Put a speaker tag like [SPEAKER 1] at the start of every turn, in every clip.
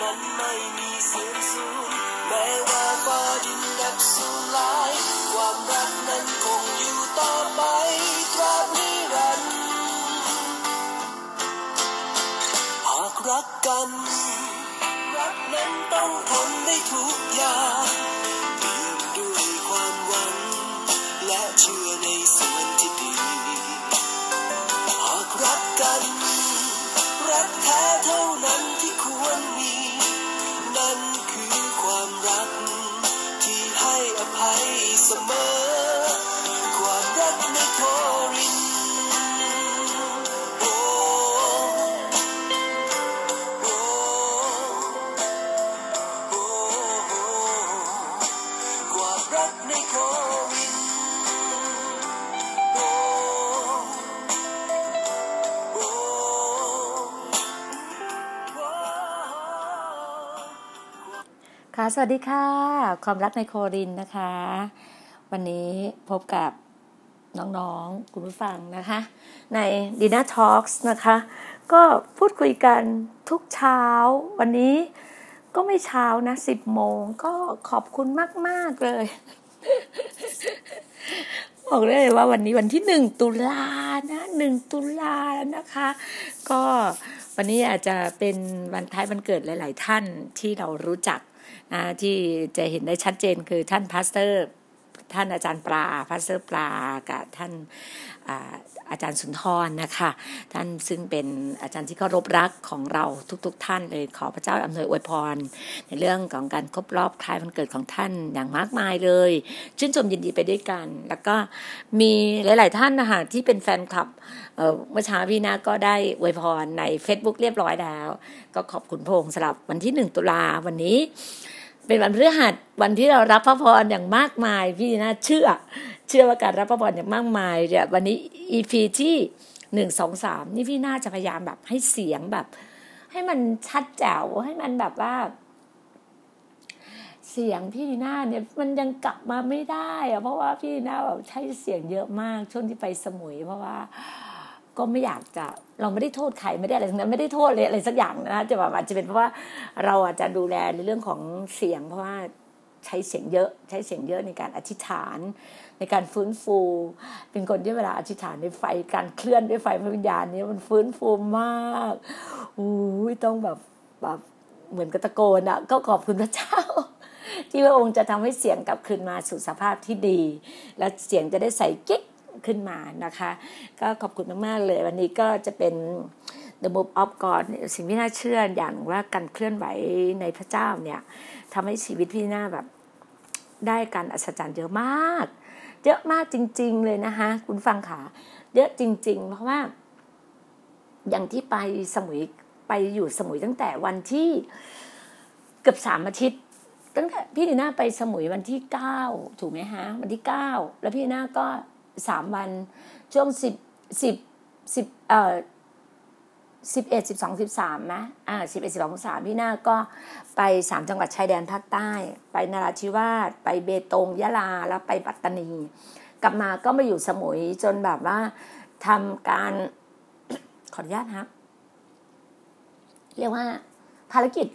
[SPEAKER 1] นั้นไม่มีเสื่อมสูญแม้ว่าฟ้าดินดับสูญลาย ความรักนั้นคงอยู่ต่อไปตราบนิรันดร์หากรักกัน รักนั้นต้องทนได้ทุกอย่าง สวัส
[SPEAKER 2] ดีค่ะ ความรักในโครินนะคะ วันนี้พบกับน้องๆ คุณผู้ฟังนะคะ ใน d i n a Talks นะคะ ก็พูดคุยกันทุกเช้า วันนี้ก็ไม่เช้านะ10โมงก็ขอบคุณมาก ๆ เลยบอกได้เลยว่าวันนี้วันที่หนึ่งตุลานะหนึ่งตุลาแล้วนะคะ ก็วันนี้อาจจะเป็นวันคล้ายวันเกิดหลาย ๆ ท่านที่เรารู้จัก นะที่จะเห็นได้ชัดเจนคือท่าน pastor ท่านอาจารย์ปลา pastor ปลากับท่านอาอาจารย์สุนทรนะคะ ท่านซึ่งเป็นอาจารย์ที่เคารพรักของเราทุกๆทท่านเลยขอพระเจ้าอำนวยอวยพร ในเรื่องของการครบรอบคล้ายวันเกิดของท่านอย่างมากมายเลย ชื่นชมยินดีไปด้วยกัน แล้วก็มีหลาย ๆ ท่านนะคะที่เป็นแฟนคลับเมื่อเช้าพี่นาก็ได้อวยพรใน Facebook เรียบร้อยแล้ว ก็ขอบคุณพงค์สำหรับวันที่หนึ่งตุลาวันนี้ เป็นวันพฤหัสวันที่เรารับพระพรอย่างมากมาย พี่น่าเชื่อ เชื่อว่าการรับพระพรอย่างมากมายเนี่ยวันนี้ EP ที่หนึ่งสองสามนี่พี่น่าจะพยายามแบบให้เสียงแบบ ให้มันชัดแจ๋วให้มันแบบว่า เสียงพี่ดีน่าเนี่ย มันยังกลับมาไม่ได้อะเพราะว่าพี่ดีน่าแบบใช้เสียงเยอะมากช่วงที่ไปสมุยเพราะว่า ก็ไม่อยากจะเราไม่ได้โทษใครไม่ได้อะไรทั้งนั้นไม่ได้โทษเลยอะไรสักอย่างนะจะแบบอาจจะเป็นเพราะว่าเราอาจจะดูแลในเรื่องของเสียง เพราะว่าใช้เสียงเยอะ ใช้เสียงเยอะในการอธิษฐาน ในการฟื้นฟู เป็นคนที่เวลาอธิษฐานในไฟการเคลื่อนด้วยไฟพระวิญญาณนี้มันฟื้นฟูมากอู้ยต้องแบบแบบเหมือนกระตะโกนอะก็ขอบคุณพระเจ้าที่พระองค์จะทำให้เสียงกลับคืนมาสู่สภาพที่ดี และเสียงจะได้ใส่กิ๊ก ขึ้นมานะคะ ก็ขอบคุณมากๆเลย วันนี้ก็จะเป็น The Move of God สิ่งที่น่าเชื่ออย่างว่าการเคลื่อนไหวในพระเจ้าเนี่ยทำให้ชีวิตพี่น่าแบบได้การอัศจรรย์เยอะมาก เยอะมากจริง ๆ เลยนะคะ คุณฟังค่ะ เยอะจริง ๆ เพราะว่า อย่างที่ไปสมุยไปอยู่สมุยตั้งแต่วันที่เกือบสามอาทิตย์ ตั้งแต่พี่ดีน่าไปสมุยวันที่เก้าถูกไหมฮะ วันที่เก้าแล้วพี่ดีน่าก็ สามวัน ช่วงสิบสิบสิบเอ่อสิบเอ็ดสิบสองสิบสามนะอ่าสิบเอ็ดสิบสองสามพี่หน้าก็ไปสามจังหวัดชายแดนภาคใต้ ไปนราธิวาสไปเบตงยะลาแล้วไปปัตตานี กลับมาก็มาอยู่สมุยจนแบบว่าทำการขออนุญาตครับเรียกว่าภารกิจ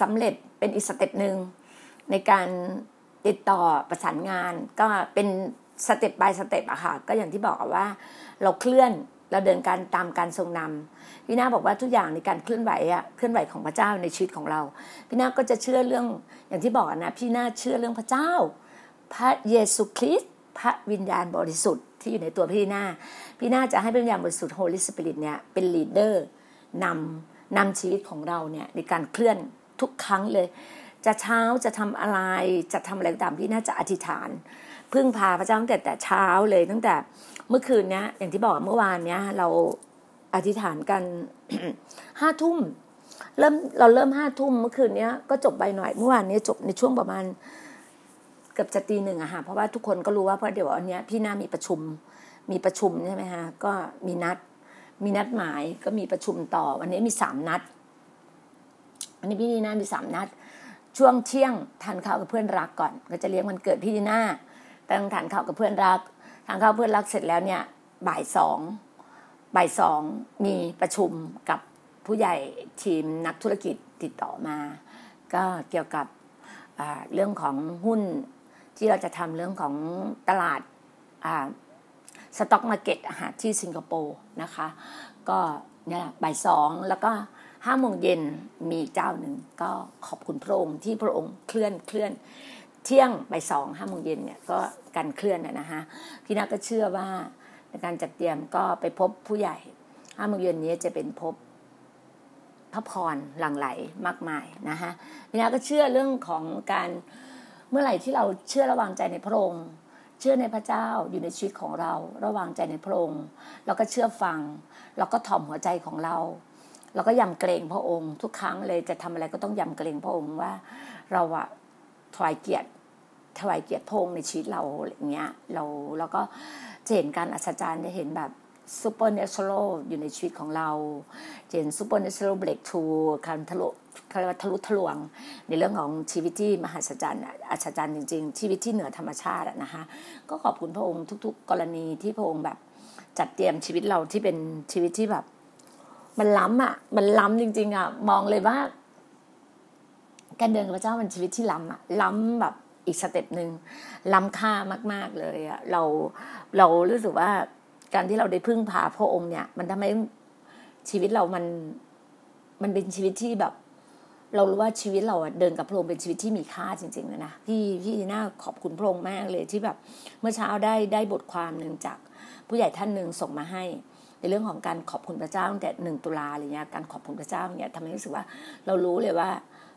[SPEAKER 2] สำเร็จเป็นอีก step หนึ่งในการติดต่อประสานงานก็เป็น step by step อะค่ะ ก็อย่างที่บอกว่า เราเคลื่อนเราเดินการตามการทรงนำพี่นาบอกว่าทุกอย่างในการเคลื่อนไหวอะเคลื่อนไหวของพระเจ้าในชีวิตของเรา พี่นาก็จะเชื่อเรื่องอย่างที่บอกนะพี่นาเชื่อเรื่องพระเจ้า พระเยซูคริสต์พระวิญญาณบริสุทธิ์ที่อยู่ในตัวพี่นาพี่นาจะให้พระวิญญาณบริสุทธิ์ Holy Spirit เนี่ยเป็น leader นำนำชีวิตของเราเนี่ยในการเคลื่อนทุกครั้งเลย จะเช้าจะทำอะไรจะทำอะไรตามพี่นาจะอธิษฐาน พึ่งพาพระเจ้าตั้งแต่แต่เช้าเลยตั้งแต่เมื่อคืนเนี้ย อย่างที่บอกเมื่อวานเนี้ย เราอธิษฐานกันห้าทุ่มเริ่มเราเริ่มห้าทุ่มเมื่อคืนเนี้ยก็จบไปหน่อยเมื่อวานนี้จบในช่วงประมาณเกือบจะตีหนึ่งอะค่ะเพราะว่าทุกคนก็รู้ว่าเพราะเดี๋ยวอันเนี้ยพี่น้ามีประชุมมีประชุมใช่ไหมคะก็มีนัด มีนัดหมายก็มีประชุมต่อ วันนี้มีสามนัดวันนี้พี่นีน่ามีสามนัด ช่วงเที่ยงทานข้าวกับเพื่อนรักก่อน ก็จะเลี้ยงวันเกิดพี่นีน่าั้งทานข้าวกับเพื่อนรัก ทานข้าวเพื่อนรักเสร็จแล้วเนี่ย บ่ายสองบ่ายสองมีประชุมกับผู้ใหญ่ทีมนักธุรกิจติดต่อมา ก็เกี่ยวกับเรื่องของหุ้นที่เราจะทำเรื่องของตลาดสต็อกมาเก็ตอาหารที่สิงคโปร์นะคะ ก็เนี่ยบ่ายสองแล้วก็ห้าโมงเย็นมีเจ้าหนึ่งก็ขอบคุณพระองค์ที่พระองค์เคลื่อนเคลื่อน เที่ยงบ่ายสองห้าโมงเย็นเนี่ยก็การเคลื่อนนะฮะพี่นักก็เชื่อว่าในการจัดเตรียมก็ไปพบผู้ใหญ่ห้าโมงเย็นนี้จะเป็นพบพระพรหลั่งไหลมากมายนะฮะพี่นักก็เชื่อเรื่องของการเมื่อไหร่ที่เราเชื่อระวางใจในพระองค์เชื่อในพระเจ้าอยู่ในชีวิตของเรา ระวางใจในพระองค์เราก็เชื่อฟังเราก็ถ่อมหัวใจของเราเราก็ยำเกรงพระองค์ ทุกครั้งเลยจะทำอะไรก็ต้องยำเกรงพระองค์ว่า เราอะ ถวายเกียรติถวายเกียรติพงในชีวิตเราอย่างเงี้ยเราแล้วก็จะเห็นการอัศจรรย์จะเห็นแบบซูเปอร์เนเชอรัลอยู่ในชีวิตของเราเห็นซูเปอร์เนเชอรัลเบรกทูการทะลุคารทะลุทะลวง ในเรื่องของชีวิตที่มหัศจรรย์อัศจรรย์จริง ๆ ชีวิตที่เหนือธรรมชาตินะคะก็ขอบคุณพระองค์ทุก ๆ กรณีที่พระองค์แบบจัดเตรียมชีวิตเราที่เป็นชีวิตที่แบบ มันล้ำอะ มันล้ำจริง ๆ อะ มองเลยว่า การเดินกับพระเจ้ามันชีวิตที่ล้ำอะล้ำแบบอีกสเต็ปหนึ่งล้ำค่ามาก ๆเลยอะเราเรารู้สึกว่าการที่เราได้พึ่งพาพระองค์เนี่ย มันทำให้ชีวิตเรามันมันเป็นชีวิตที่แบบ เรารู้ว่าชีวิตเราเดินกับพระองค์เป็นชีวิตที่มีค่าจริงๆเลยนะพี่พี่น่าขอบคุณพระองค์มากเลยที่แบบ เมื่อเช้าได้ได้บทความหนึ่งจาก ผู้ใหญ่ท่านหนึ่งส่งมาให้ในเรื่องของการขอบคุณพระเจ้าตั้งแต่หนึ่งตุลาอะไรเงี้ยการขอบคุณพระเจ้าเนี่ยทำให้รู้สึกว่า เรารู้เลยว่า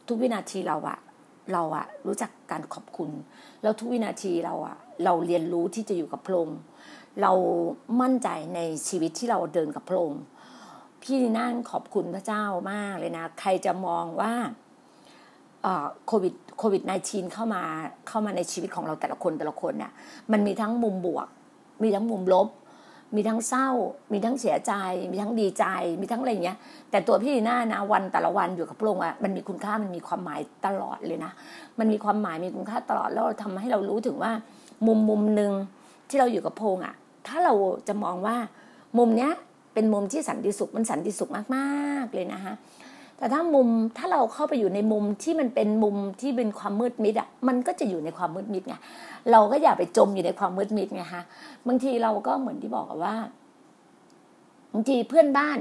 [SPEAKER 2] ทุกวินาทีเราอะเราอะรู้จักการขอบคุณ แล้วทุกวินาทีเราอะเราเรียนรู้ที่จะอยู่กับพระองค์เรามั่นใจในชีวิตที่เราเดินกับพระองค์พี่นั่งขอบคุณพระเจ้ามากเลยนะ ใครจะมองว่าโควิดโควิด -19 เข้ามาเข้ามาในชีวิตของเราแต่ละคนแต่ละคนเนี่ยมันมีทั้งมุมบวก มีทั้งมุมลบ มีทั้งเศร้า มีทั้งเสียใจ มีทั้งดีใจ มีทั้งอะไรเงี้ย แต่ตัวพี่หน้านะวันแต่ละวันอยู่กับพระองค์อะมันมีคุณค่ามันมีความหมายตลอดเลยนะ มันมีความหมายมีคุณค่าตลอดแล้วทำให้เรารู้ถึงว่า มุมมุมหนึ่งที่เราอยู่กับพระองค์อะถ้าเราจะมองว่ามุมเนี้ยเป็นมุมที่สันติสุขมันสันติสุขมากๆเลยนะคะ แต่ถ้ามุมถ้าเราเข้าไปอยู่ในมุมที่มันเป็นมุมที่เป็นความมืดมิดอะมันก็จะอยู่ในความมืดมิดไงเราก็อย่าไปจมอยู่ในความมืดมิดไงฮะบางทีเราก็เหมือนที่บอกว่าบางทีเพื่อนบ้าน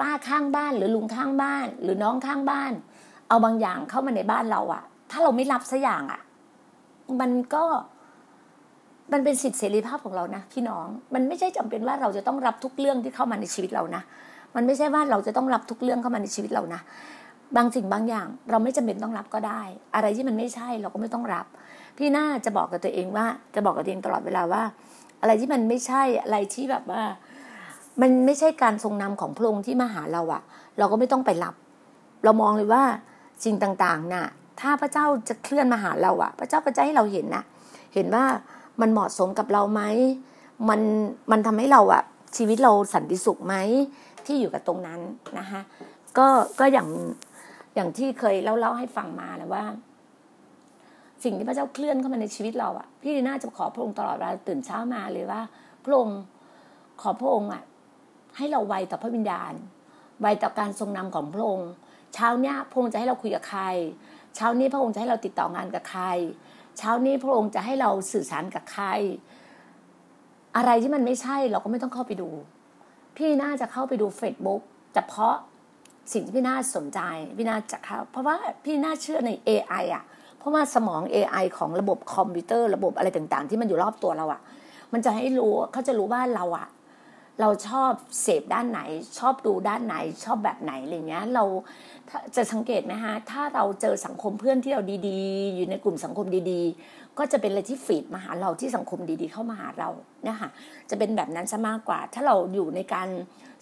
[SPEAKER 2] ป้าข้างบ้าน หรือลุงข้างบ้าน หรือน้องข้างบ้าน เอาบางอย่างเข้ามาในบ้านเราอะ ถ้าเราไม่รับสัอย่างอะ่ะ มันก็มันเป็นสิทธิเสรีภาพของเรานะพี่น้อง มันไม่ใช่จำเป็นว่าเราจะต้องรับทุกเรื่องที่เข้ามาในชีวิตเรานะ มันไม่ใช่ว่าเราจะต้องรับทุกเรื่องเข้ามาในชีวิตเรานะบางสิ่งบางอย่างเราไม่จำเป็นต้องรับก็ได้ อะไรที่มันไม่ใช่เราก็ไม่ต้องรับ พี่น่าจะบอกกับตัวเองว่า จะบอกกับตัวเองตลอดเวลาว่า อะไรที่มันไม่ใช่อะไรที่แบบว่า มันไม่ใช่การทรงนำของพระองค์ที่มาหาเราอะเราก็ไม่ต้องไปรับ เรามองเลยว่าสิ่งต่างๆ น่ะ ถ้าพระเจ้าจะเคลื่อนมาหาเราอะพระเจ้าก็จะให้เราเห็นนะเห็นว่ามันเหมาะสมกับเราไหมมันมันทำให้เราอะชีวิตเราสันติสุขไหม ที่อยู่กับตรงนั้นนะคะก็ก็อย่างอย่างที่เคยเล่าเล่าให้ฟังมาแล้วว่า สิ่งที่พระเจ้าเคลื่อนเข้ามาในชีวิตเราอะพี่น่าจะขอพระองค์ตลอดเวลาตื่นเช้ามาเลยว่า พระองค์ขอพระองค์อะให้เราไวต่อพระวิญญาณไวต่อการทรงนำของพระองค์เช้าเนี้ยพระองค์จะให้เราคุยกับใคร เช้านี้พระองค์จะให้เราติดต่องานกับใคร เช้านี้พระองค์จะให้เราสื่อสารกับใคร อะไรที่มันไม่ใช่เราก็ไม่ต้องเข้าไปดู พี่น่าจะเข้าไปดูเฟซบุ๊กเฉพาะสิ่งที่พี่น่าสนใจ พี่น่าจะเข้าเพราะว่าพี่น่าเชื่อใน AI อะ เพราะว่าสมอง AI ของระบบคอมพิวเตอร์ระบบอะไรต่างๆ ที่มันอยู่รอบตัวเราอะ มันจะให้รู้เขาจะรู้ว่าเราอะ เราชอบเสพด้านไหน ชอบดูด้านไหนชอบแบบไหนอะไรเงี้ย เรา จะสังเกตไหมฮะถ้าเราเจอสังคมเพื่อนที่เราดีๆ อยู่ในกลุ่มสังคมดีๆ ก็จะเป็นอะไรที่ฟีดมาหาเราที่สังคมดีๆ เข้ามาหาเราเนี่ยค่ะจะเป็นแบบนั้นซะมากกว่า ถ้าเราอยู่ในการ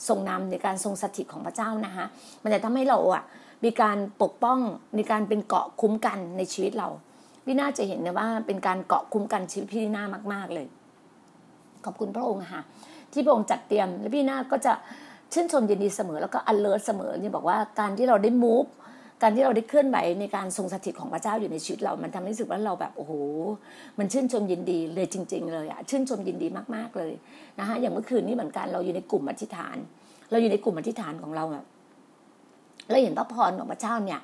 [SPEAKER 2] ทรงนำในการทรงสถิตของพระเจ้านะคะมันจะทำให้เราอะมีการปกป้องในการเป็นเกาะคุ้มกันในชีวิตเราพี่น่าจะเห็นนะว่าเป็นการเกาะคุ้มกันชีวิตพี่น่ามาก ๆเลย ขอบคุณพระองค์ค่ะที่พระองค์จัดเตรียมและพี่นาก็จะ ชื่นชมยินดีเสมอแล้วก็ alert เสมอนี่บอกว่าการที่เราได้ move การที่เราได้เคลื่อนไหวในการทรงสถิตของพระเจ้าอยู่ในชีวิตเรา มันทำให้รู้สึกว่าเราแบบโอ้โห มันชื่นชมยินดีเลยจริง ๆ เลยอะชื่นชมยินดีมากๆเลยนะคะอย่างเมื่อคืนนี้เหมือนกันเราอยู่ในกลุ่มอธิษฐาน เราอยู่ในกลุ่มอธิษฐานของเราอะเราเห็นพระพรของพระเจ้าเนี่ย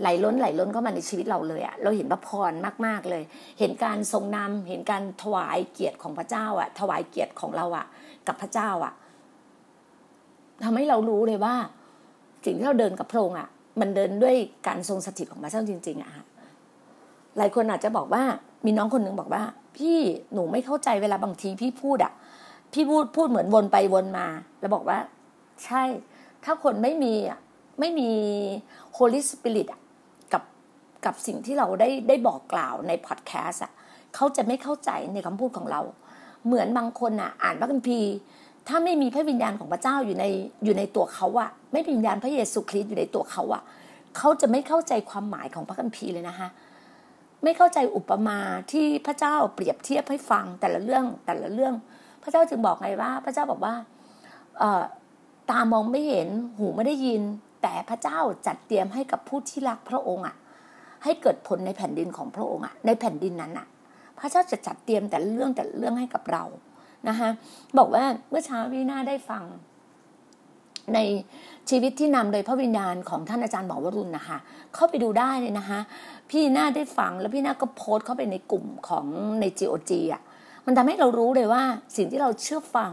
[SPEAKER 2] ไหลล้นไหลล้นเข้ามาในชีวิตเราเลยอะเราเห็นพระพรมากๆเลย เห็นการทรงนำเห็นการถวายเกียรติของพระเจ้าอะถวายเกียรติของเราอะกับพระเจ้าอะ ทำให้เรารู้เลยว่า สิ่งที่เราเดินกับพระองค์อะ มันเดินด้วยการทรงสถิตของพระเจ้าจริง ๆอะหลายคนอาจจะบอกว่ามีน้องคนหนึ่งบอกว่า พี่หนูไม่เข้าใจเวลาบางทีพี่พูดอะ พี่พูดพูดเหมือนวนไปวนมา แล้วบอกว่า ใช่ ถ้าคนไม่มีอะไม่มี Holy Spirit กับกับสิ่งที่เราได้ได้บอกกล่าวในพอดแคสต์อะเขาจะไม่เข้าใจในคำพูดของเรา เหมือนบางคนอะ อ่านพระคัมภีร์ ถ้าไม่มีพระวิญญาณของพระเจ้าอยู่ในอยู่ในตัวเขาอะไม่มีวิญญาณพระเยซูคริสต์อยู่ในตัวเขาอะเขาจะไม่เข้าใจความหมายของพระคัมภีร์เลยนะคะไม่เข้าใจอุปมาที่พระเจ้าเปรียบเทียบให้ฟังแต่ละเรื่องแต่ละเรื่อง พระเจ้าจึงบอกไงว่า พระเจ้าบอกว่าตามองไม่เห็นหูไม่ได้ยิน แต่พระเจ้าจัดเตรียมให้กับผู้ที่รักพระองค์อะให้เกิดผลในแผ่นดินของพระองค์อะในแผ่นดินนั้นอะพระเจ้าจะจัดเตรียมแต่เรื่องแต่เรื่องให้กับเรา นะคะบอกว่าเมื่อเช้าพี่นาได้ฟัง ในชีวิตที่นำโดยพระวิญญาณของท่านอาจารย์หมอวรุณนะคะ เข้าไปดูได้เลยนะคะ พี่นาได้ฟังแล้วพี่นาก็โพสต์เข้าไปในกลุ่มของใน GOG อะมันทำให้เรารู้เลยว่าสิ่งที่เราเชื่อฟัง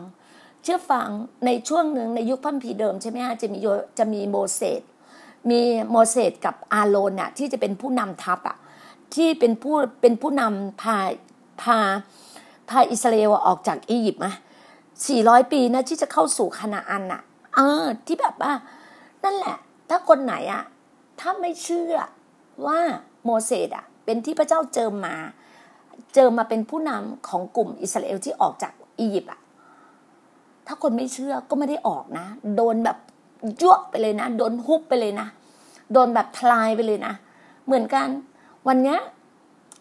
[SPEAKER 2] เชื่อฟังในช่วงหนึ่งในยุคพัมพีเดิมใช่ไหมฮะจะมีจะมีโมเสสมีโมเสสกับอาโรนน่ะที่จะเป็นผู้นำทัพอะที่เป็นผู้เป็นผู้นำพาพา พาอิสราเอลออกจากอียิปต์มาสี่ร้อยปีนะที่จะเข้าสู่คณาอันน่ะ เออ ที่แบบว่า นั่นแหละ ถ้าคนไหนอะถ้าไม่เชื่อว่าโมเสสอะเป็นที่พระเจ้าเจิมมา เจิมมาเป็นผู้นำของกลุ่มอิสราเอลที่ออกจากอียิปต์อะถ้าคนไม่เชื่อก็ไม่ได้ออกนะ โดนแบบยั่วไปเลยนะ โดนฮุบไปเลยนะ โดนแบบทลายไปเลยนะ เหมือนกัน วันนี้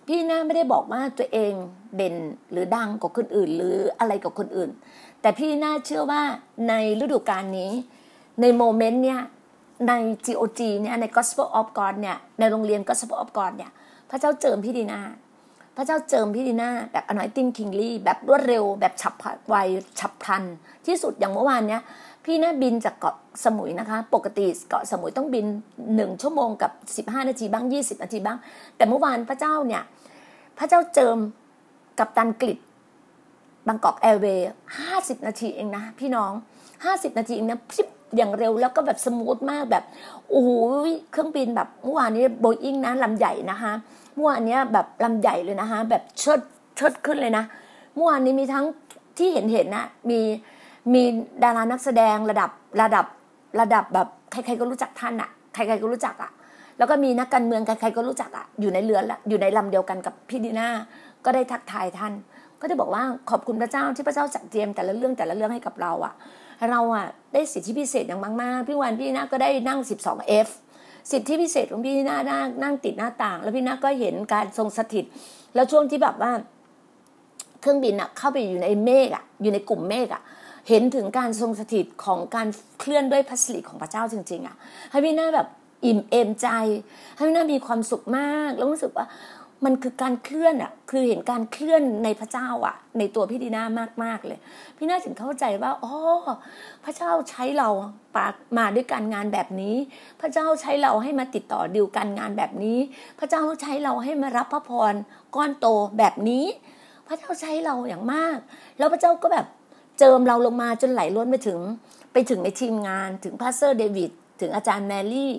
[SPEAKER 2] พี่น่าไม่ได้บอกว่าตัวเองเด่นหรือดังกว่าคนอื่น หรืออะไรกับคนอื่น แต่พี่น่าเชื่อว่าในฤดูกาลนี้ ในโมเมนต์เนี้ยใน GOG เนี่ยใน Gospel of God เนี่ยในโรงเรียน Gospel of God เนี่ยพระเจ้าเจิมพี่ดีนาพระเจ้าเจิมพี่ดีนาแบบ anointing kingly แบบรวดเร็วแบบฉับไวฉับพลัน ที่สุดอย่างเมื่อวานเนี้ย พี่นาบินจากเกาะสมุยนะคะ ปกติเกาะสมุยต้องบินหนึ่งชั่วโมงกับสิบห้านาทีบ้างยี่สิบนาทีบ้าง แต่เมื่อวานพระเจ้าเนี่ย พระเจ้าเจิมกับตันกฤษ Bangkok Airways ห้าสิบนาทีเองนะ พี่น้องห้าสิบนาทีเองนะพิบอย่างเร็วแล้วก็แบบ smooth มากแบบโอ้โหเครื่องบินแบบเมื่อวานนี้โบอิงนะลำใหญ่นะคะเมื่อวานนี้แบบลำใหญ่เลยนะคะ แบบเชิดเชิดขึ้นเลยนะเมื่อวานนี้มีทั้งที่เห็นเห็นนะมี มีดารานักแสดงระดับระดับระดับแบบใครๆก็รู้จักท่านอะใครๆก็รู้จักอะแล้วก็มีนักการเมืองใครๆก็รู้จักอะอยู่ในเรืออยู่ในลำเดียวกันกับพี่ดีน่าก็ได้ทักทายท่าน ก็ได้บอกว่าขอบคุณพระเจ้าที่พระเจ้าจัดเตรียมแต่ละเรื่องแต่ละเรื่องให้กับเราอะเราอะได้สิทธิพิเศษอย่างมากๆพี่วันพี่น่าก็ได้นั่ง 12F สิทธิพิเศษของพี่น่านั่งนั่งติดหน้าต่าง แล้วพี่น่าก็เห็นการทรงสถิต แล้วช่วงที่แบบว่า เครื่องบินอะเข้าไปอยู่ในเมฆอะอยู่ในกลุ่มเมฆอะ เห็นถึงการทรงสถิตของการเคลื่อนด้วยพระสิริของพระเจ้าจริง ๆอะให้พี่หน่าแบบอิ่มเอมใจ ให้พี่หน่ามีความสุขมาก แล้วรู้สึกว่ามันคือการเคลื่อนอะ คือเห็นการเคลื่อนในพระเจ้าอะ ในตัวพี่ดีน่ามากๆเลย พี่น่าถึงเข้าใจว่าอ๋อพระเจ้าใช้เราปากมาด้วยการงานแบบนี้ พระเจ้าใช้เราให้มาติดต่อดิวการงานแบบนี้ พระเจ้าใช้เราให้มารับพระพรก้อนโตแบบนี้ พระเจ้าใช้เราอย่างมาก แล้วพระเจ้าก็แบบ เจิมเราลงมาจนไหลล้นไปถึง ไปถึงในทีมงานถึง pastor เดวิดถึงอาจารย์แมรี่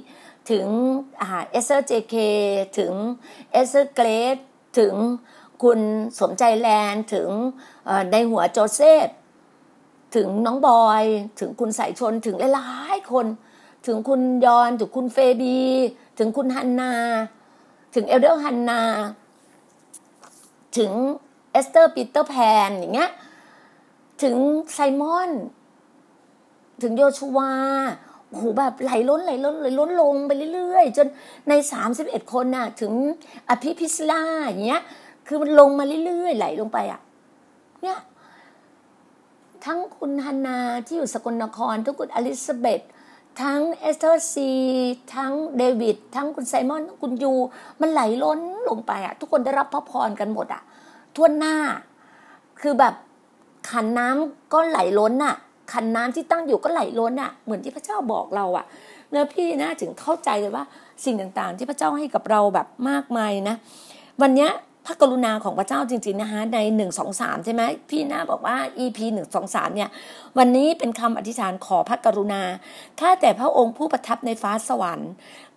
[SPEAKER 2] ถึงเอสเซอร์เจเคถึงเอสเซอร์เกรดถึงคุณสมใจแลนถึงในหัวโจเซฟถึงน้องบอย ถึงคุณสายชนถึงหลายๆคน ถึงคุณยอน ถึงคุณเฟบี ถึงคุณฮันนา ถึง elder ฮันนา ถึง elder ปีเตอร์แพนอย่างเงี้ย ถึงไซมอน ถึงโยชูวาโหแบบไหลล้นไหลล้นไหลล้นลงไปเรื่อยๆ จนในสามสิบเอ็ดคนน่ะ ถึงอภิพิสลาอย่างเงี้ย คือมันลงมาเรื่อยๆ ไหลลงไปอะ เนี่ยทั้งคุณฮันนาที่อยู่สกลนคร ทั้งคุณอลิซาเบธทั้ง elder ซี ทั้งเดวิด ทั้งคุณไซมอน ทั้งคุณยู มันไหลล้นลงไปอะทุกคนได้รับพระพรกันหมดอะทั่วหน้า คือแบบ ขันน้ำก็ไหลล้นน่ะ ขันน้ำที่ตั้งอยู่ก็ไหลล้นน่ะ เหมือนที่พระเจ้าบอกเราอะ่ะเนี่ยพี่นาถึงเข้าใจเลยว่าสิ่งต่างๆ ที่พระเจ้าให้กับเราแบบมากมายนะ วันเนี้ย พระกรุณาของพระเจ้าจริง ๆนะคะในหนึ่งสองสามใช่ไหมพี่นาบอกว่า EP หนึ่งสองสามเนี่ย วันนี้เป็นคำอธิษฐานขอพระกรุณาข้าแต่พระองค์ผู้ประทับในฟ้าสวรรค์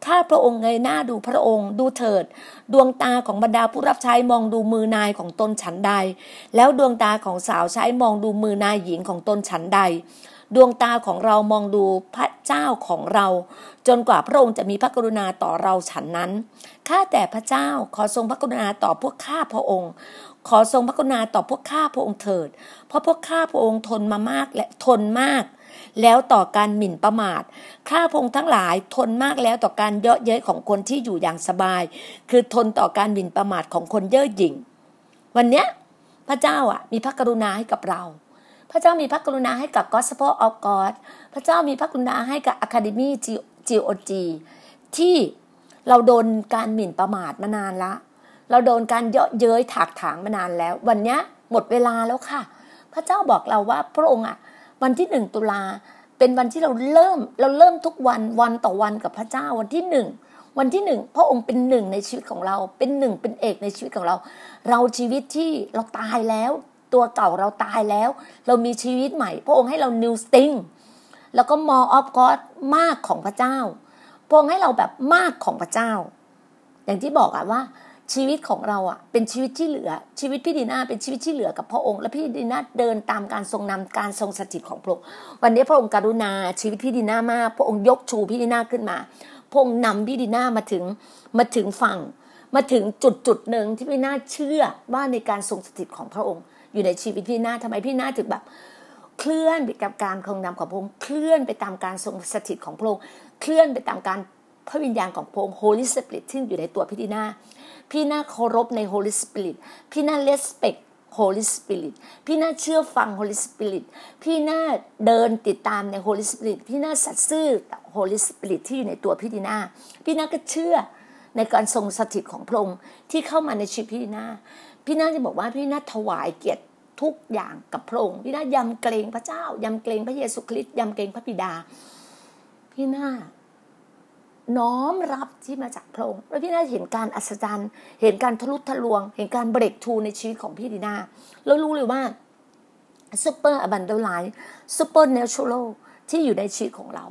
[SPEAKER 2] ข้าพระองค์เงยหน้าดูพระองค์ ดูเถิด ดวงตาของบรรดาผู้รับใช้มองดูมือนายของตนฉันใด แล้วดวงตาของสาวใช้มองดูมือนายหญิงของตนฉันใด ดวงตาของเรามองดูพระเจ้าของเรา จนกว่าพระองค์จะมีพระกรุณาต่อเราฉันนั้นข้าแต่พระเจ้าขอทรงพระกรุณาต่อพวกข้าพระองค์ ขอทรงพระกรุณาต่อพวกข้าพระองค์เถิด เพราะพวกข้าพระองค์ทนมามากและทนมาก แล้วต่อการหมิ่นประมาทข้าพระองค์ทั้งหลายทนมากแล้วต่อการเยาะเย้ยของคนที่อยู่อย่างสบาย คือทนต่อการหมิ่นประมาทของคนเย่อหยิ่ง วันเนี้ยพระเจ้าอะมีพระกรุณาให้กับเรา พระเจ้ามีพระกรุณาให้กับ Gospel of God พระเจ้ามีพระกรุณาให้กับ Academy GOG ที่เราโดนการหมิ่นประมาทมานานละ เราโดนการเยาะเย้ยถากถางมานานแล้ว วันนี้หมดเวลาแล้วค่ะ พระเจ้าบอกเราว่าพระองค์อะวันที่หนึ่งตุลาเป็นวันที่เราเริ่มเราเริ่มทุกวันวันต่อวันกับพระเจ้าวันที่หนึ่งวันที่หนึ่งพระองค์เป็นหนึ่งในชีวิตของเรา เป็นหนึ่งเป็นเอกในชีวิตของเรา เราชีวิตที่เราตายแล้ว ตัวเก่าเราตายแล้ว เรามีชีวิตใหม่ พระองค์ให้เรา new sting แล้วก็ more of God มากของพระเจ้า พระองค์ให้เราแบบมากของพระเจ้า อย่างที่บอกอะว่า ชีวิตของเราอะเป็นชีวิตที่เหลือ ชีวิตพี่ดีนาเป็นชีวิตที่เหลือกับพระองค์ และพี่ดีนาเดินตามการทรงนำการทรงสถิตของพระองค์ วันนี้พระองค์กรุณาชีวิตพี่ดีนามาก พระองค์ยกชูพี่ดีนาขึ้นมา พระองค์นำพี่ดีนามาถึงมาถึงฝั่ง มาถึงจุดจุดหนึ่งที่พี่นาเชื่อว่าในการทรงสถิตของพระองค์ อยู่ในชีวิตพี่นาทำไมพี่นาถึงแบบ เคลื่อนไปกับการคงนำของพระองค์เคลื่อนไปตามการทรงสถิตของพระองค์เคลื่อนไปตามการพระวิญญาณของพระองค์ Holy Spirit ที่อยู่ในตัวพี่ดีนาพี่นาเคารพใน Holy Spirit พี่นา respect Holy Spirit พี่น่าเชื่อฟัง Holy Spirit พี่น่าเดินติดตามใน Holy Spirit พี่น่าสัตย์ซื่อ Holy Spirit ที่อยู่ในตัวพี่ดีนาพี่น่าก็เชื่อในการทรงสถิตของพระองค์ที่เข้ามาในชีวิตพี่ดีนาพี่นาจะบอกว่าพี่นาถวายเกียรติ ทุกอย่างกับพระองค์พี่นายำเกรงพระเจ้ายำเกรงพระเยซูคริสต์ยำเกรงพระบิดา พี่นาน้อมรับที่มาจากพระองค์แล้วพี่นาเห็นการอัศจรรย์ เห็นการทะลุทะลวง เห็นการ breakthrough ในชีวิตของพี่ดีนาแล้วรู้เลยว่า super abundant life supernatural ที่อยู่ในชีวิตของเรา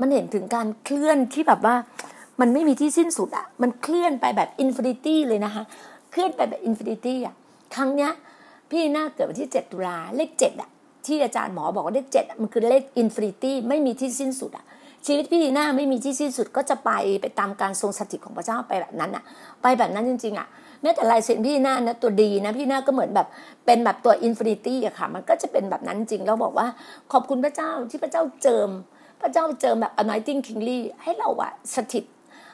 [SPEAKER 2] มันเห็นถึงการเคลื่อนที่แบบว่า มันไม่มีที่สิ้นสุดอะมันเคลื่อนไปแบบ infinity เลยนะคะ เคลื่อนไปแบบ infinity อะครั้งเนี้ย พี่นาเกิดวันที่เจ็ดตุลาเลขเจ็ดอะที่อาจารย์หมอบอกว่าเลขเจ็ดมันคือเลข infinity ไม่มีที่สิ้นสุดอะชีวิตพี่ดีนาไม่มีที่สิ้นสุดก็จะไปไปตามการทรงสถิตของพระเจ้าไปแบบนั้นอะไปแบบนั้นจริงๆอะแม้แต่ลายเซ็นพี่หน้านะตัวดีนะพี่หน้าก็เหมือนแบบเป็นแบบตัว infinity อะค่ะ มันก็จะเป็นแบบนั้นจริงแล้วบอกว่าขอบคุณพระเจ้าที่พระเจ้าเจิม พระเจ้าเจิมแบบ anointing kingly ให้เราอะสถิต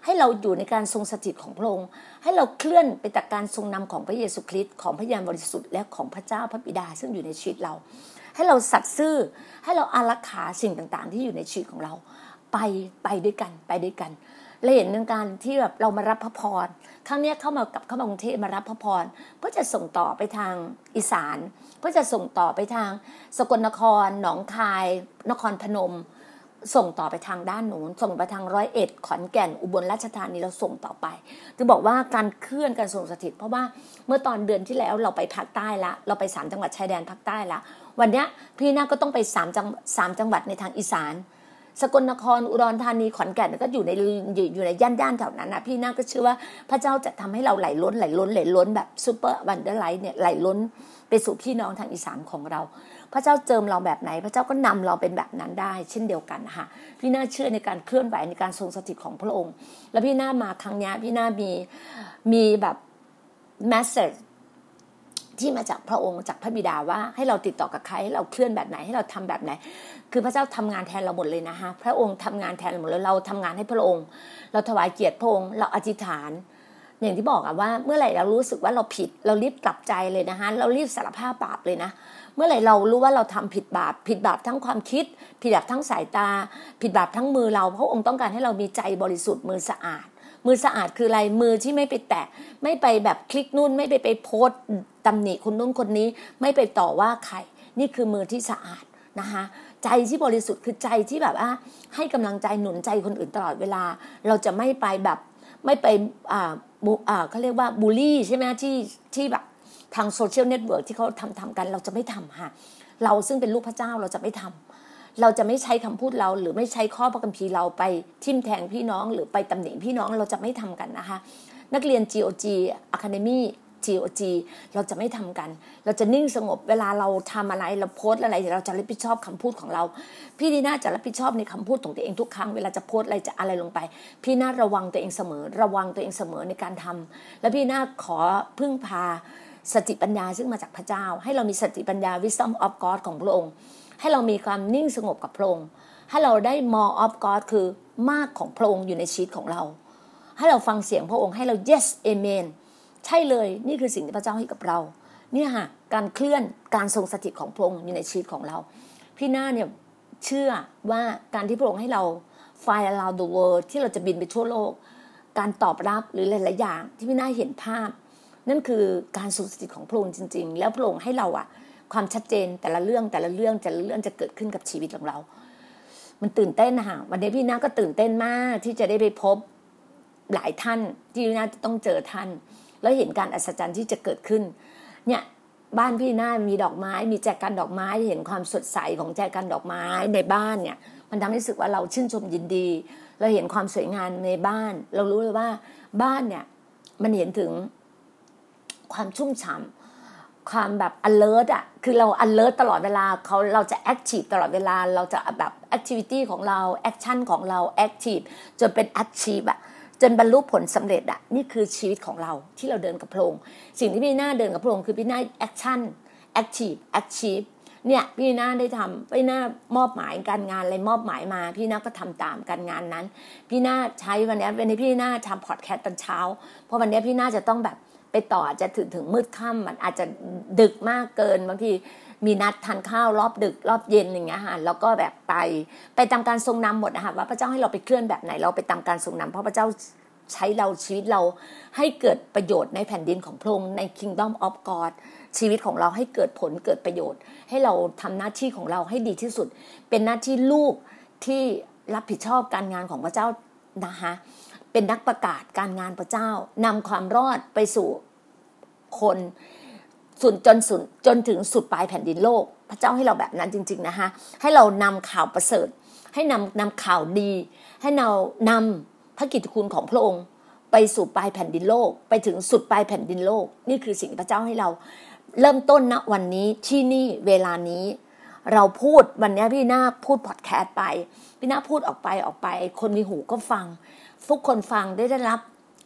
[SPEAKER 2] ให้เราอยู่ในการทรงสถิตของพระองค์ ให้เราเคลื่อนไปจากการทรงนำของพระเยซูคริสต์ของพระยานบริสุทธิ์และของพระเจ้าพระบิดาซึ่งอยู่ในชีวิตเรา ให้เราสัตย์ซื่อให้เราอารักขาสิ่งต่างๆ ที่อยู่ในชีวิตของเรา ไปไปด้วยกันไปด้วยกันและเห็นเรื่องการที่แบบเรามารับพระพร ครั้งนี้เข้ามากับเข้ามากรุงเทพมารับพระพร เพื่อจะส่งต่อไปทางอีสาน เพื่อจะส่งต่อไปทางสกลนคร หนองคาย นครพนม ส่งต่อไปทางด้านนู้นส่งไปทางร้อยเอ็ดขอนแก่นอุบลราชธานีเราส่งต่อไปจะบอกว่าการเคลื่อนการทรงสถิต เพราะว่าเมื่อตอนเดือนที่แล้วเราไปภาคใต้ละเราไปสามจังหวัดชายแดนภาคใต้ละวันนี้พี่นาก็ต้องไปสามจังสามจังหวัดในทางอีสาน สกลนครอุดรธานีขอนแก่นก็อยู่ในอยู่ในย่านย่านแถวนั้นนะพี่นาก็เชื่อว่าพระเจ้าจะทำให้เราไหลล้นไหลล้นไหลล้นแบบ super abundant life เนี่ยไหลล้นไปสู่พี่น้องทางอีสานของเรา พระเจ้าเจิมเราแบบไหน พระเจ้าก็นำเราเป็นแบบนั้นได้ เช่นเดียวกันค่ะพี่น่าเชื่อในการเคลื่อนไหวในการทรงสถิตของพระองค์ แล้วพี่น่ามาครั้งนี้พี่น่ามีมีแบบแมสเซจที่มาจากพระองค์จากพระบิดาว่าให้เราติดต่อกับใครให้เราเคลื่อนแบบไหนให้เราทำแบบไหน คือพระเจ้าทำงานแทนเราหมดเลยนะคะพระองค์ทำงานแทนเราหมดเลยเราทำงานให้พระองค์ เราถวายเกียรติพระองค์เราอธิษฐาน อย่างที่บอกอะว่าเมื่อไหร่เรารู้สึกว่าเราผิด เรารีบกลับใจเลยนะคะเรารีบสารภาพบาปเลยนะ เมื่อไหร่เรารู้ว่าเราทำผิดบาป ผิดบาปทั้งความคิด ผิดบาปทั้งสายตา ผิดบาปทั้งมือเราพระองค์ต้องการให้เรามีใจบริสุทธิ์มือสะอาด มือสะอาดคืออะไรมือที่ไม่ไปแตะ ไม่ไปแบบคลิกนู่นไม่ไปไปโพสตำหนิคนนู้นคนนี้ ไม่ไปต่อว่าใครนี่คือมือที่สะอาดนะคะใจที่บริสุทธิ์คือใจที่แบบว่าให้กำลังใจหนุนใจคนอื่นตลอดเวลา เราจะไม่ไปแบบไม่ไปอ่าอ่าเขาเรียกว่าบูลลี่ใช่ไหมที่ที่แบบ ทาง social network ที่เขาทำทำกัน เราจะไม่ทำค่ะเราซึ่งเป็นลูกพระเจ้าเราจะไม่ทำเราจะไม่ใช้คำพูดเรา หรือไม่ใช้ข้อพระคัมภีร์เราไปทิ่มแทงพี่น้อง หรือไปตำหนิพี่น้องเราจะไม่ทำกันนะคะ นักเรียน GOG Academy GOG เราจะไม่ทำกัน เราจะนิ่งสงบ เวลาเราทำอะไร เราโพสต์อะไร เราจะรับผิดชอบคำพูดของเรา พี่ดีน่าจะรับผิดชอบในคำพูดของตัวเองทุกครั้ง เวลาจะโพสอะไรจะอะไรลงไป พี่น่าระวังตัวเองเสมอ ระวังตัวเองเสมอในการทำและพี่น่าขอพึ่งพา สติปัญญาซึ่งมาจากพระเจ้า ให้เรามีสติปัญญา wisdom of God ของพระองค์ ให้เรามีความนิ่งสงบกับพระองค์ ให้เราได้ more of God คือมากของพระองค์อยู่ในชีวิตของเรา ให้เราฟังเสียงพระองค์ให้เรา yes amen ใช่เลยนี่คือสิ่งที่พระเจ้าให้กับเราเนี่ยค่ะการเคลื่อนการทรงสถิตของพระองค์อยู่ในชีวิตของเรา พี่หน้าเนี่ยเชื่อว่าการที่พระองค์ให้เรา fly around the world ที่เราจะบินไปทั่วโลก การตอบรับหรือหลายๆอย่างที่พี่หน้าเห็นภาพ นั่นคือการทรงสถิตของพระองค์จริง ๆ แล้วพระองค์ให้เราอะความชัดเจนแต่ละเรื่องแต่ละเรื่องแต่ละเรื่องจะเกิดขึ้นกับชีวิตของเรา มันตื่นเต้นนะคะวันนี้พี่น้าก็ตื่นเต้นมากที่จะได้ไปพบหลายท่านที่น่าจะต้องเจอท่าน แล้วเห็นการอัศจรรย์ที่จะเกิดขึ้น เนี่ยบ้านพี่หน้ามีดอกไม้ มีแจกันดอกไม้เห็นความสดใสของแจกันดอกไม้ในบ้านเนี่ย มันทำให้รู้สึกว่าเราชื่นชมยินดี เราเห็นความสวยงามในบ้าน เรารู้เลยว่าบ้านเนี่ย มันเห็นถึง ความชุ่มฉ่ำความแบบ alert อะคือเรา alert ตลอดเวลาเขาเราจะ active ตลอดเวลา เราจะแบบ activity ของเรา action ของเรา active จนเป็น achieve อะจนบรรลุผลสำเร็จอะนี่คือชีวิตของเราที่เราเดินกับพระองค์สิ่งที่พี่หน้าเดินกับพระองค์คือพี่นา action active achieve เนี่ยพี่หน้าได้ทำพี่หน้ามอบหมายการงานอะไรมอบหมายมา พี่หน้าก็ทำตามการงานนั้น พี่หน้าใช้วันนี้วันนี้พี่หน้าทำพอดแคสต์ตอนเช้า เพราะวันนี้พี่หน้าจะต้องแบบ ไปต่อจะถึงถึงมืดค่ำมันอาจจะดึกมากเกินบางทีมีนัดทานข้าวรอบดึกรอบเย็นอย่างเงี้ยค่ะแล้วก็แบบไปไปตามการทรงนำหมดนะคะว่าพระเจ้าให้เราไปเคลื่อนแบบไหนเราไปตามการทรงนำเพราะพระเจ้าใช้เราชีวิตเราให้เกิดประโยชน์ในแผ่นดินของพระองค์ใน Kingdom of God ชีวิตของเราให้เกิดผลเกิดประโยชน์ ให้เราทำหน้าที่ของเราให้ดีที่สุด เป็นหน้าที่ลูกที่รับผิดชอบการงานของพระเจ้านะคะ เป็นนักประกาศการงานพระเจ้านำความรอดไปสู่คนสุดจนสุดจนถึงสุดปลายแผ่นดินโลก พระเจ้าให้เราแบบนั้นจริง ๆนะคะให้เรานำข่าวประเสริฐ ให้นำนำข่าวดี ให้เรานำพระกิตติคุณของพระองค์ ไปสู่ปลายแผ่นดินโลก ไปถึงสุดปลายแผ่นดินโลก นี่คือสิ่งพระเจ้าให้เราเริ่มต้นณวันนี้ที่นี่เวลานี้ เราพูดวันนี้พี่นาพูดพอดแคสต์ไป พี่นาพูดออกไปออกไป คนมีหูก็ฟัง ทุกคนฟังได้ได้รับ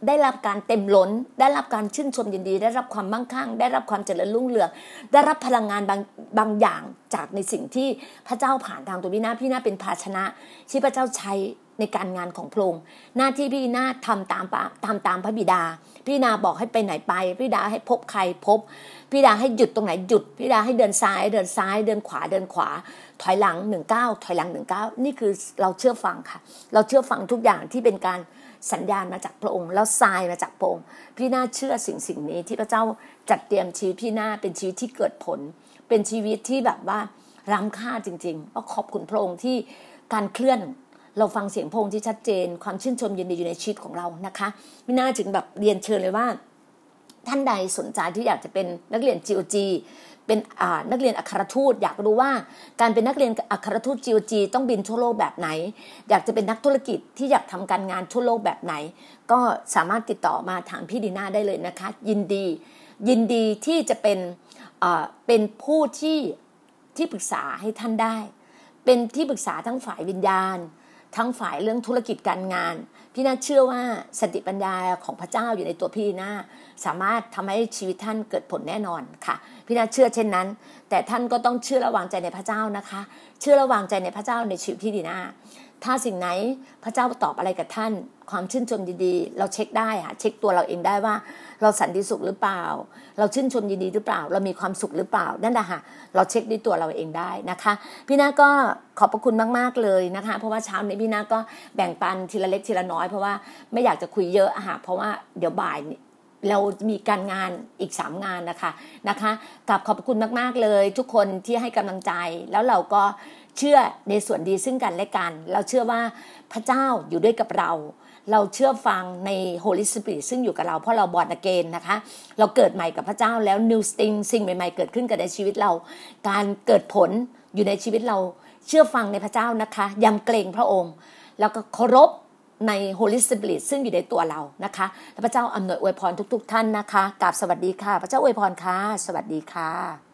[SPEAKER 2] ได้รับการเต็มล้น ได้รับการชื่นชมยินดี ได้รับความมั่งคั่ง ได้รับความเจริญรุ่งเรือง ได้รับพลังงานบางบางอย่างจากในสิ่งที่พระเจ้าผ่านทางตัวพี่นาพี่นาเป็นภาชนะที่พระเจ้าใช้ในการงานของพระองค์หน้าที่พี่นาทำตามทำตามพระบิดา พี่นาบอกให้ไปไหนไป พี่ดาให้พบใครพบ พี่ดาให้หยุดตรงไหนหยุด พี่ดาให้เดินซ้ายเดินซ้ายเดินขวาเดินขวา ถอยหลังหนึ่งเก้าถอยหลังหนึ่งเก้านี่คือเราเชื่อฟังค่ะ เราเชื่อฟังทุกอย่างที่เป็นการสัญญาณมาจากพระองค์ แล้วทรายมาจากพระองค์พี่น่าเชื่อสิ่งสิ่งนี้ที่พระเจ้าจัดเตรียมชีวิตพี่น่าเป็นชีวิตที่เกิดผล เป็นชีวิตที่แบบว่าล้ำค่าจริงๆก็ขอบคุณพระองค์ที่การเคลื่อน เราฟังเสียงพงที่ชัดเจน ความชื่นชมยินดีอยู่ในชีวิตของเรานะคะพี่น่าจึงแบบเรียนเชิญเลยว่า ท่านใดสนใจที่อยากจะเป็นนักเรียน GOG เป็นนักเรียนอัครทูต อยากรู้ว่าการเป็นนักเรียนอัครทูต GOG ต้องบินทั่วโลกแบบไหน อยากจะเป็นนักธุรกิจที่อยากทำการงานทั่วโลกแบบไหน ก็สามารถติดต่อมาถามพี่ดีน่าได้เลยนะคะ ยินดี ยินดีที่จะเป็นเป็นผู้ที่ที่ปรึกษาให้ท่านได้ เป็นที่ปรึกษาทั้งฝ่ายวิญญาณ ทั้งฝ่ายเรื่องธุรกิจการงาน พี่นาเชื่อว่าสติปัญญาของพระเจ้าอยู่ในตัวพี่นาสามารถทำให้ชีวิตท่านเกิดผลแน่นอนค่ะ พี่นาเชื่อเช่นนั้น แต่ท่านก็ต้องเชื่อระวังใจในพระเจ้านะคะ เชื่อระวังใจในพระเจ้าในชีวิตพี่ดีนา ถ้าสิ่งไหนพระเจ้าตอบอะไรกับท่าน ความชื่นชมยินดีเราเช็คได้ค่ะเช็คตัวเราเองได้ว่า เราสันติสุขหรือเปล่า เราชื่นชมยินดีหรือเปล่า เรามีความสุขหรือเปล่านั่นแหละค่ะเราเช็คด้วยตัวเราเองได้นะคะ พี่นาก็ขอบพระคุณมากๆเลยนะคะ เพราะว่าเช้านี้พี่นาก็แบ่งปันทีละเล็กทีละน้อยเพราะว่าไม่อยากจะคุยเยอะอะค่ะเพราะว่าเดี๋ยวบ่ายเรามีการงานอีกสามงานนะคะนะคะกับขอบคุณมากๆเลย ทุกคนที่ให้กำลังใจแล้วเราก็ เชื่อในส่วนดีซึ่งกันและกัน เราเชื่อว่าพระเจ้าอยู่ด้วยกับเรา เราเชื่อฟังใน Holy Spirit ซึ่งอยู่กับเราเพราะเราบอดอเกนนะคะ เราเกิดใหม่กับพระเจ้าแล้ว New Thing สิ่งใหม่ๆ เกิดขึ้นกับในชีวิตเรา การเกิดผลอยู่ในชีวิตเราเชื่อฟังในพระเจ้านะคะยำเกรงพระองค์ แล้วก็เคารพใน Holy Spirit ซึ่งอยู่ในตัวเรานะคะและพระเจ้าอำนวยอวยพรทุก ๆ ท่านนะคะกราบสวัสดีค่ะ พระเจ้าอวยพรค่ะ สวัสดีค่ะ